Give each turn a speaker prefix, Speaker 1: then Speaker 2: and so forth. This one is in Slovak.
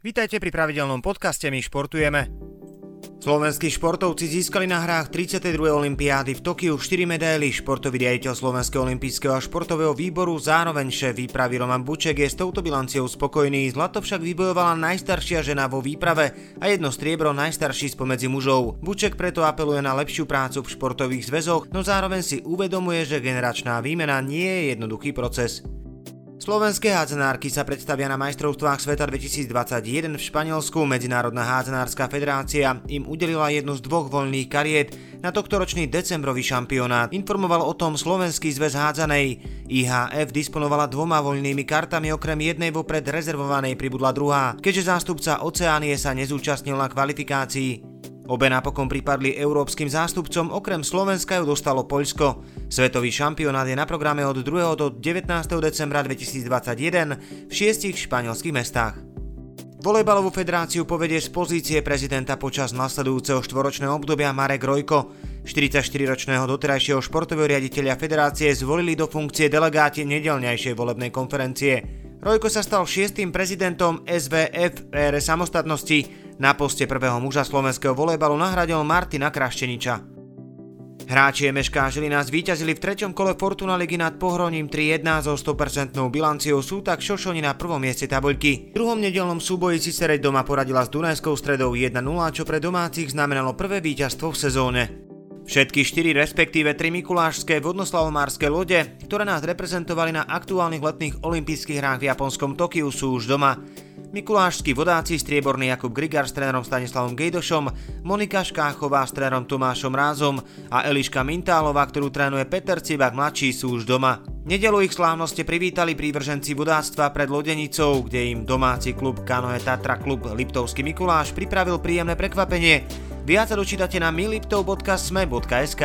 Speaker 1: Vítajte pri pravidelnom podcaste My športujeme. Slovenskí športovci získali na hrách 32. olympiády v Tokiu 4 medaily. Športový riaditeľ Slovenského olympijského a športového výboru, zároveň šéf výpravy Roman Buček je s touto bilanciou spokojný. Zlato však vybojovala najstaršia žena vo výprave a jedno striebro najstarší spomedzi mužov. Buček preto apeluje na lepšiu prácu v športových zväzoch, no zároveň si uvedomuje, že generačná výmena nie je jednoduchý proces. Slovenské hádzanárky sa predstavia na majstrovstvách sveta 2021 v Španielsku. Medzinárodná hádzanárska federácia im udelila jednu z dvoch voľných kariet na tohtoročný decembrový šampionát. Informoval o tom Slovenský zväz hádzanej. IHF disponovala dvoma voľnými kartami, okrem jednej vopred rezervovanej pribudla druhá, keďže zástupca Oceánie sa nezúčastnil na kvalifikácii. Obe napokon pripadli európskym zástupcom, okrem Slovenska ju dostalo Poľsko. Svetový šampionát je na programe od 2. do 19. decembra 2021 v šiestich španielských mestách. Volejbalovú federáciu povedie z pozície prezidenta počas nasledujúceho štvoročného obdobia Marek Rojko. 44-ročného doterajšieho športového riaditeľa federácie zvolili do funkcie delegáti nedelňajšej volebnej konferencie. Rojko sa stal šiestým prezidentom SVF ére samostatnosti na poste prvého muža slovenského volejbalu nahradil Martina Krašteniča. Hráči MŠK Žilina zvíťazili v treťom kole Fortuna ligy nad Pohroním 3-1 so 100% bilanciou sú tak Šošoni na prvom mieste tabuľky. V druhom nedelnom súboji Cicereď doma poradila s Dunajskou stredou 1-0, čo pre domácich znamenalo prvé víťazstvo v sezóne. Všetky štyri respektíve tri mikulášské vodnoslavomárske lode, ktoré nás reprezentovali na aktuálnych letných olympijských hrách v japonskom Tokiu sú už doma. Mikulášskí vodáci strieborný Jakub Grigar s trénerom Stanislavom Gejdošom, Monika Škáchová s trénerom Tomášom Rázom a Eliška Mintálová, ktorú trénuje Peter Cibak mladší sú už doma. Nedelu ich slávnosti privítali prívrženci vodáctva pred Lodenicou, kde im domáci klub Kanoe Tatra klub Liptovský Mikuláš pripravil príjemné prekvapenie. Viac dočítate na miliptov.sme.sk.